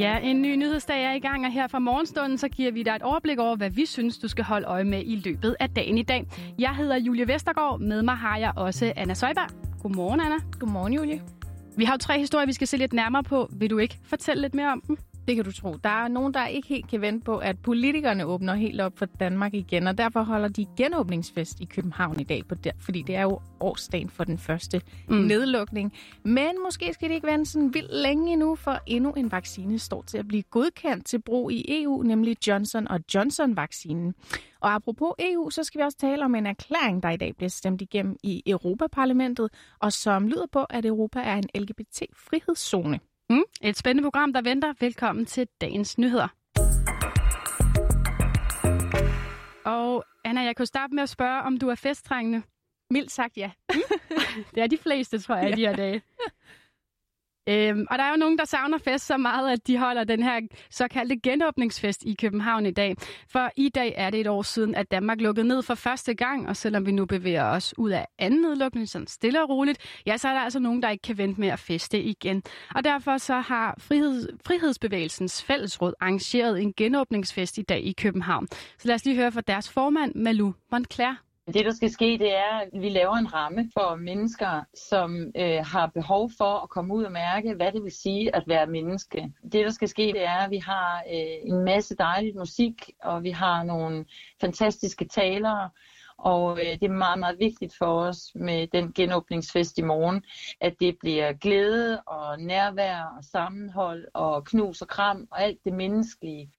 Ja, en ny nyhedsdag er i gang, og her fra morgenstunden, så giver vi dig et overblik over, hvad vi synes, du skal holde øje med i løbet af dagen i dag. Jeg hedder Julie Vestergaard, med mig har jeg også Anna Søjberg. Godmorgen, Anna. Godmorgen, Julie. Vi har jo tre historier, vi skal se lidt nærmere på. Vil du ikke fortælle lidt mere om dem? Det kan du tro. Der er nogen, der ikke helt kan vente på, at politikerne åbner helt op for Danmark igen, og derfor holder de genåbningsfest i København i dag, på der, fordi det er jo årsdagen for den første mm. nedlukning. Men måske skal det ikke vente sådan vildt længe endnu, for endnu en vaccine står til at blive godkendt til brug i EU, nemlig Johnson Johnson-vaccinen. Og apropos EU, så skal vi også tale om en erklæring, der i dag bliver stemt igennem i Europaparlamentet, og som lyder på, at Europa er en LGBT-frihedszone. Mm, et spændende program, der venter. Velkommen til dagens nyheder. Og Anna, jeg kunne starte med at spørge, om du er festtrængende. Mildt sagt ja. det er de fleste, tror jeg, ja. de her dage. Øhm, og der er jo nogen, der savner fest så meget, at de holder den her såkaldte genåbningsfest i København i dag. For i dag er det et år siden, at Danmark lukkede ned for første gang, og selvom vi nu bevæger os ud af anden nedlukning, sådan stille og roligt, ja, så er der altså nogen, der ikke kan vente med at feste igen. Og derfor så har Frihed, Frihedsbevægelsens Fællesråd arrangeret en genåbningsfest i dag i København. Så lad os lige høre fra deres formand, Malu Moncler. Det, der skal ske, det er, at vi laver en ramme for mennesker, som øh, har behov for at komme ud og mærke, hvad det vil sige at være menneske. Det, der skal ske, det er, at vi har øh, en masse dejlig musik, og vi har nogle fantastiske talere, og øh, det er meget, meget vigtigt for os med den genåbningsfest i morgen, at det bliver glæde og nærvær og sammenhold og knus og kram og alt det menneskelige.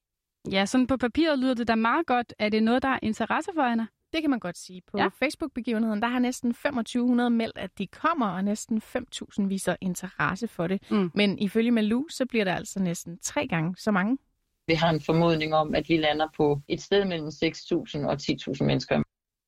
Ja, sådan på papiret lyder det da meget godt. Er det noget, der er interesse for, Anna? Det kan man godt sige. På ja. Facebook-begivenheden, der har næsten 2500 meldt, at de kommer, og næsten 5000 viser interesse for det. Mm. Men ifølge Malou, så bliver der altså næsten tre gange så mange. Vi har en formodning om, at vi lander på et sted mellem 6.000 og 10.000 mennesker.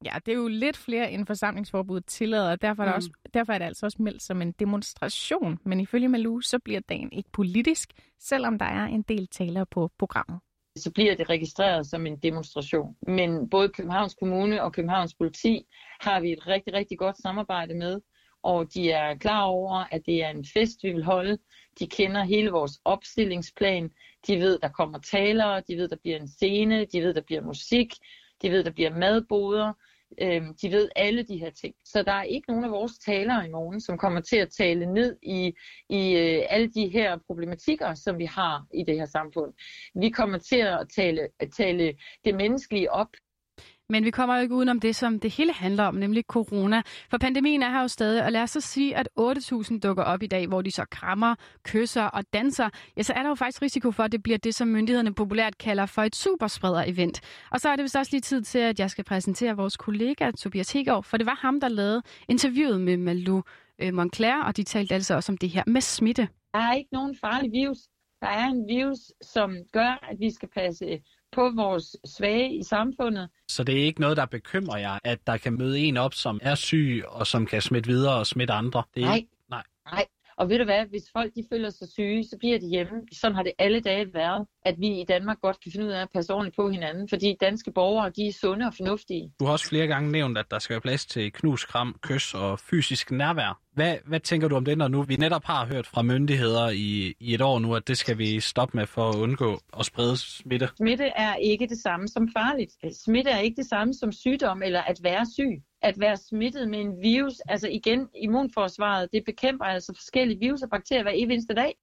Ja, det er jo lidt flere end forsamlingsforbuddet tillader, og derfor er, mm. også, derfor er det altså også meldt som en demonstration. Men ifølge Malou, så bliver dagen ikke politisk, selvom der er en del talere på programmet så bliver det registreret som en demonstration. Men både Københavns Kommune og Københavns Politi har vi et rigtig, rigtig godt samarbejde med, og de er klar over, at det er en fest, vi vil holde. De kender hele vores opstillingsplan. De ved, der kommer talere, de ved, der bliver en scene, de ved, der bliver musik, de ved, der bliver madboder. Øhm, de ved alle de her ting. Så der er ikke nogen af vores talere i morgen, som kommer til at tale ned i, i øh, alle de her problematikker, som vi har i det her samfund. Vi kommer til at tale, at tale det menneskelige op. Men vi kommer jo ikke udenom det, som det hele handler om, nemlig corona. For pandemien er her jo stadig, og lad os så sige, at 8.000 dukker op i dag, hvor de så krammer, kysser og danser. Ja, så er der jo faktisk risiko for, at det bliver det, som myndighederne populært kalder for et superspreder-event. Og så er det vist også lige tid til, at jeg skal præsentere vores kollega Tobias Hegård, for det var ham, der lavede interviewet med Malou øh, Montclair, og de talte altså også om det her med smitte. Der er ikke nogen farlig virus. Der er en virus, som gør, at vi skal passe på vores svage i samfundet. Så det er ikke noget, der bekymrer jer, at der kan møde en op, som er syg, og som kan smitte videre og smitte andre? Det er... Nej. Nej. Nej. Og ved du hvad, hvis folk de føler sig syge, så bliver de hjemme. Sådan har det alle dage været, at vi i Danmark godt kan finde ud af at passe ordentligt på hinanden, fordi danske borgere, de er sunde og fornuftige. Du har også flere gange nævnt, at der skal være plads til knus, kram, kys og fysisk nærvær. Hvad, hvad tænker du om det, når nu vi netop har hørt fra myndigheder i, i et år nu, at det skal vi stoppe med for at undgå at sprede smitte? Smitte er ikke det samme som farligt. Smitte er ikke det samme som sygdom eller at være syg at være smittet med en virus. Altså igen, immunforsvaret, det bekæmper altså forskellige virus og bakterier hver eneste dag.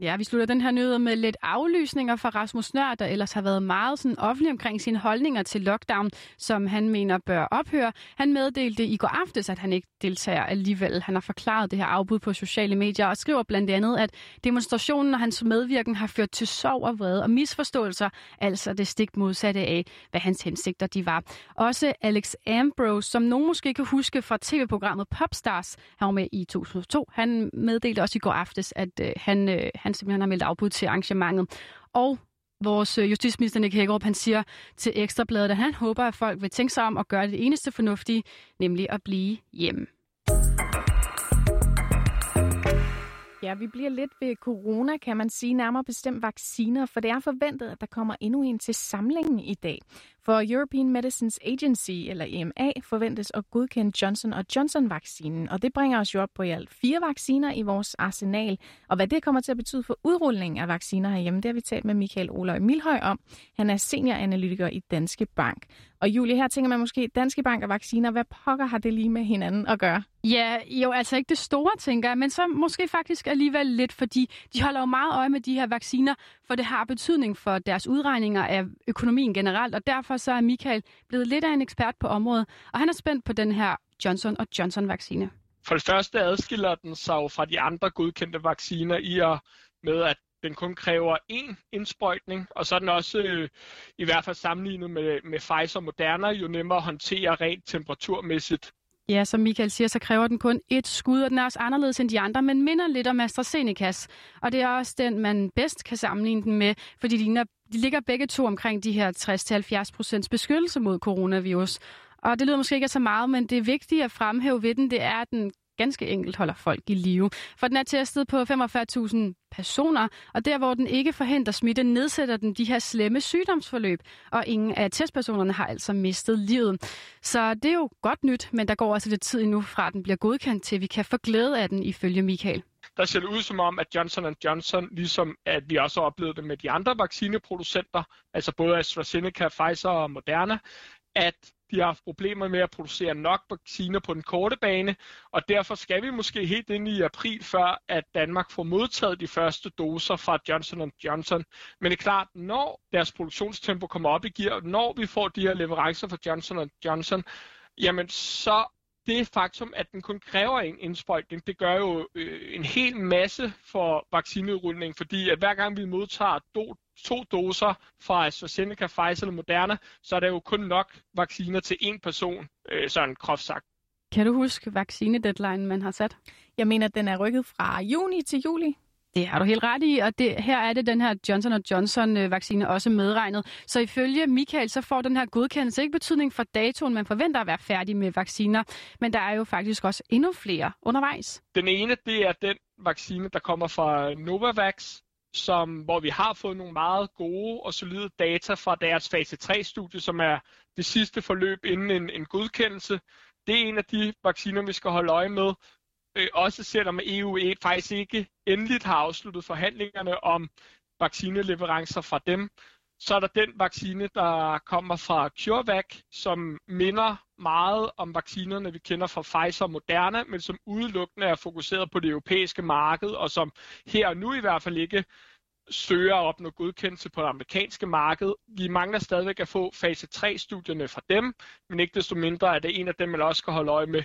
Ja, vi slutter den her nyhed med lidt aflysninger fra Rasmus Nør, der ellers har været meget sådan offentlig omkring sine holdninger til lockdown, som han mener bør ophøre. Han meddelte i går aftes, at han ikke deltager alligevel. Han har forklaret det her afbud på sociale medier og skriver blandt andet, at demonstrationen og hans medvirken har ført til sorg og vrede og misforståelser, altså det stik modsatte af, hvad hans hensigter de var. Også Alex Ambrose, som nogen måske kan huske fra tv-programmet Popstars, han var med i 2002, han meddelte også i går aftes, at øh, han, øh, han simpelthen har meldt afbud til arrangementet. Og vores øh, justitsminister Nick Hækkerup, han siger til Ekstrabladet, at han håber, at folk vil tænke sig om at gøre det eneste fornuftige, nemlig at blive hjemme. Ja, vi bliver lidt ved corona, kan man sige, nærmere bestemt vacciner, for det er forventet, at der kommer endnu en til samlingen i dag. For European Medicines Agency, eller EMA, forventes at godkende Johnson Johnson-vaccinen, og det bringer os jo op på i alt fire vacciner i vores arsenal. Og hvad det kommer til at betyde for udrulningen af vacciner herhjemme, det har vi talt med Michael Oløj Milhøj om. Han er senioranalytiker i Danske Bank. Og Julie, her tænker man måske, Danske Bank og vacciner, hvad pokker har det lige med hinanden at gøre? Ja, jo, altså ikke det store, tænker jeg, men så måske faktisk alligevel lidt, fordi de holder jo meget øje med de her vacciner, for det har betydning for deres udregninger af økonomien generelt, og derfor så er Michael blevet lidt af en ekspert på området, og han er spændt på den her Johnson Johnson-vaccine. For det første adskiller den sig jo fra de andre godkendte vacciner i og med, at den kun kræver én indsprøjtning, og så er den også, øh, i hvert fald sammenlignet med, med Pfizer og Moderna, jo nemmere at håndtere rent temperaturmæssigt. Ja, som Michael siger, så kræver den kun et skud, og den er også anderledes end de andre, men minder lidt om AstraZenecas. Og det er også den, man bedst kan sammenligne den med, fordi de, ligner, de ligger begge to omkring de her 60-70 procents beskyttelse mod coronavirus. Og det lyder måske ikke så meget, men det vigtige at fremhæve ved den, det er, at den ganske enkelt holder folk i live. For den er testet på 45.000 personer, og der hvor den ikke forhindrer smitte, nedsætter den de her slemme sygdomsforløb, og ingen af testpersonerne har altså mistet livet. Så det er jo godt nyt, men der går altså lidt tid endnu fra, at den bliver godkendt til, vi kan få glæde af den ifølge Michael der ser det ud som om, at Johnson Johnson, ligesom at vi også har oplevet det med de andre vaccineproducenter, altså både AstraZeneca, Pfizer og Moderna, at de har haft problemer med at producere nok vacciner på den korte bane, og derfor skal vi måske helt ind i april, før at Danmark får modtaget de første doser fra Johnson Johnson. Men det er klart, når deres produktionstempo kommer op i gear, når vi får de her leverancer fra Johnson Johnson, jamen så det faktum, at den kun kræver en indsprøjtning, det gør jo øh, en hel masse for vaccineudrulning, fordi at hver gang vi modtager do, to doser fra AstraZeneca, Pfizer eller Moderna, så er der jo kun nok vacciner til én person, øh, sådan groft sagt. Kan du huske vaccinedeadline, man har sat? Jeg mener, at den er rykket fra juni til juli. Det har du helt ret i, og det, her er det den her Johnson Johnson-vaccine øh, også medregnet. Så ifølge Michael, så får den her godkendelse ikke betydning for datoen, man forventer at være færdig med vacciner, men der er jo faktisk også endnu flere undervejs. Den ene, det er den vaccine, der kommer fra Novavax, som, hvor vi har fået nogle meget gode og solide data fra deres fase 3-studie, som er det sidste forløb inden en, en godkendelse. Det er en af de vacciner, vi skal holde øje med, øh, også selvom EU faktisk ikke endeligt har afsluttet forhandlingerne om vaccineleverancer fra dem. Så er der den vaccine, der kommer fra CureVac, som minder meget om vaccinerne, vi kender fra Pfizer og Moderna, men som udelukkende er fokuseret på det europæiske marked, og som her og nu i hvert fald ikke søger at opnå godkendelse på det amerikanske marked. Vi mangler stadigvæk at få fase 3-studierne fra dem, men ikke desto mindre er det en af dem, man også skal holde øje med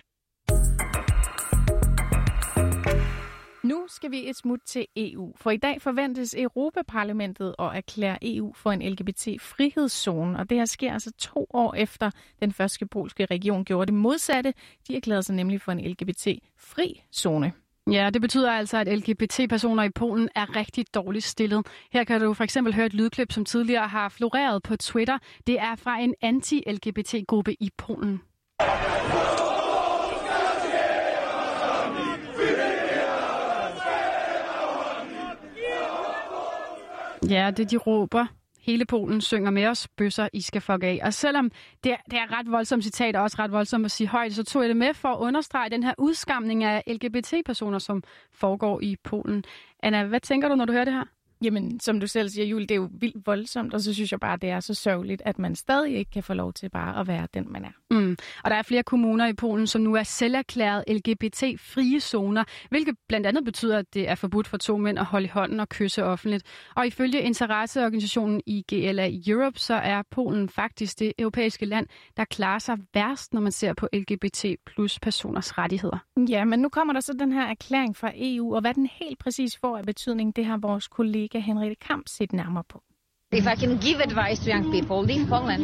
Nu skal vi et smut til EU, for i dag forventes Europaparlamentet at erklære EU for en LGBT-frihedszone, og det her sker altså to år efter den første polske region gjorde det modsatte. De erklærede sig nemlig for en LGBT-fri zone. Ja, det betyder altså, at LGBT-personer i Polen er rigtig dårligt stillet. Her kan du for eksempel høre et lydklip, som tidligere har floreret på Twitter. Det er fra en anti-LGBT-gruppe i Polen. Ja, det de råber. Hele Polen synger med os, bøsser, I skal fuck af. Og selvom det, det er ret voldsomt citat, og også ret voldsomt at sige højt, så tog jeg det med for at understrege den her udskamning af LGBT-personer, som foregår i Polen. Anna, hvad tænker du, når du hører det her? Jamen, som du selv siger, Julie, det er jo vildt voldsomt, og så synes jeg bare, det er så sørgeligt, at man stadig ikke kan få lov til bare at være den, man er. Mm. Og der er flere kommuner i Polen, som nu er selverklæret LGBT-frie zoner, hvilket blandt andet betyder, at det er forbudt for to mænd at holde i hånden og kysse offentligt. Og ifølge interesseorganisationen IGLA Europe, så er Polen faktisk det europæiske land, der klarer sig værst, når man ser på LGBT plus personers rettigheder. Ja, men nu kommer der så den her erklæring fra EU, og hvad den helt præcis får af betydning, det har vores kollega Henriette Kamp set nærmere på. If I can give advice to young people, leave Poland.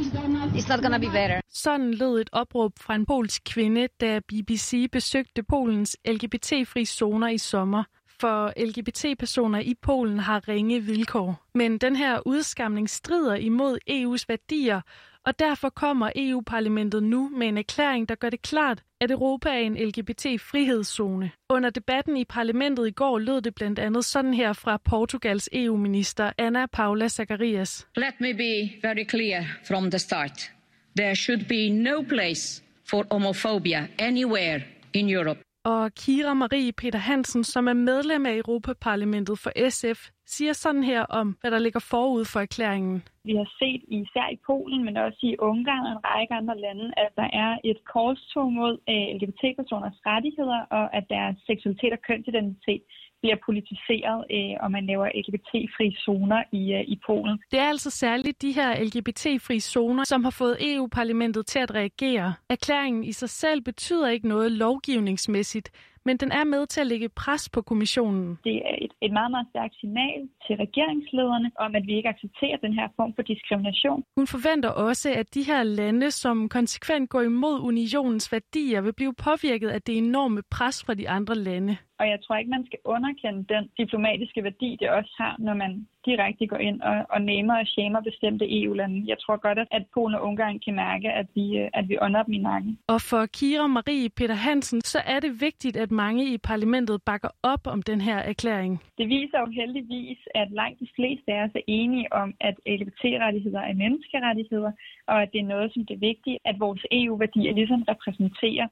It's not gonna be better. Sådan lød et opråb fra en polsk kvinde, da BBC besøgte Polens LGBT-fri zoner i sommer. For LGBT-personer i Polen har ringe vilkår. Men den her udskamning strider imod EU's værdier, og derfor kommer EU-parlamentet nu med en erklæring, der gør det klart, at Europa er en LGBT-frihedszone. Under debatten i parlamentet i går lød det blandt andet sådan her fra Portugals EU-minister Anna Paula Zacharias. Let me be very clear from the start. There should be no place for homophobia anywhere in Europe. Og Kira Marie Peter Hansen, som er medlem af Europaparlamentet for SF, siger sådan her om, hvad der ligger forud for erklæringen. Vi har set især i Polen, men også i Ungarn og en række andre lande, at der er et korstog mod eh, LGBT-personers rettigheder, og at deres seksualitet og kønsidentitet bliver politiseret, øh, og man laver LGBT-fri zoner i, øh, i Polen. Det er altså særligt de her LGBT-fri zoner, som har fået EU-parlamentet til at reagere. Erklæringen i sig selv betyder ikke noget lovgivningsmæssigt, men den er med til at lægge pres på kommissionen. Det er et, et meget, meget stærkt signal til regeringslederne om, at vi ikke accepterer den her form for diskrimination. Hun forventer også, at de her lande, som konsekvent går imod unionens værdier, vil blive påvirket af det enorme pres fra de andre lande. Og jeg tror ikke, man skal underkende den diplomatiske værdi, det også har, når man direkte går ind og, og nemer og shamer bestemte EU-lande. Jeg tror godt, at Polen og Ungarn kan mærke, at vi, at vi ånder dem i nakken. Og for Kira Marie Peter Hansen, så er det vigtigt, at mange i parlamentet bakker op om den her erklæring. Det viser jo heldigvis, at langt de fleste af os er enige om, at LGBT-rettigheder er menneskerettigheder, og at det er noget, som det er vigtigt, at vores EU-værdier ligesom repræsenterer.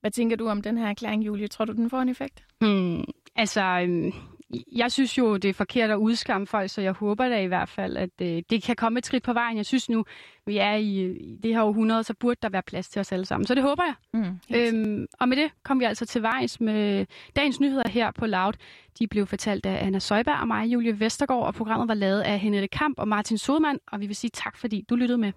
Hvad tænker du om den her erklæring, Julie? Tror du, den får en effekt? Hmm, altså, øhm, jeg synes jo, det er forkert at udskamme folk, så jeg håber da i hvert fald, at øh, det kan komme et skridt på vejen. Jeg synes nu, vi er i, i det her århundrede, så burde der være plads til os alle sammen. Så det håber jeg. Mm, øhm, og med det kom vi altså til vejs med dagens nyheder her på Loud. De blev fortalt af Anna Søjberg og mig, Julie Vestergaard, og programmet var lavet af Henette Kamp og Martin Sodemann, og vi vil sige tak, fordi du lyttede med.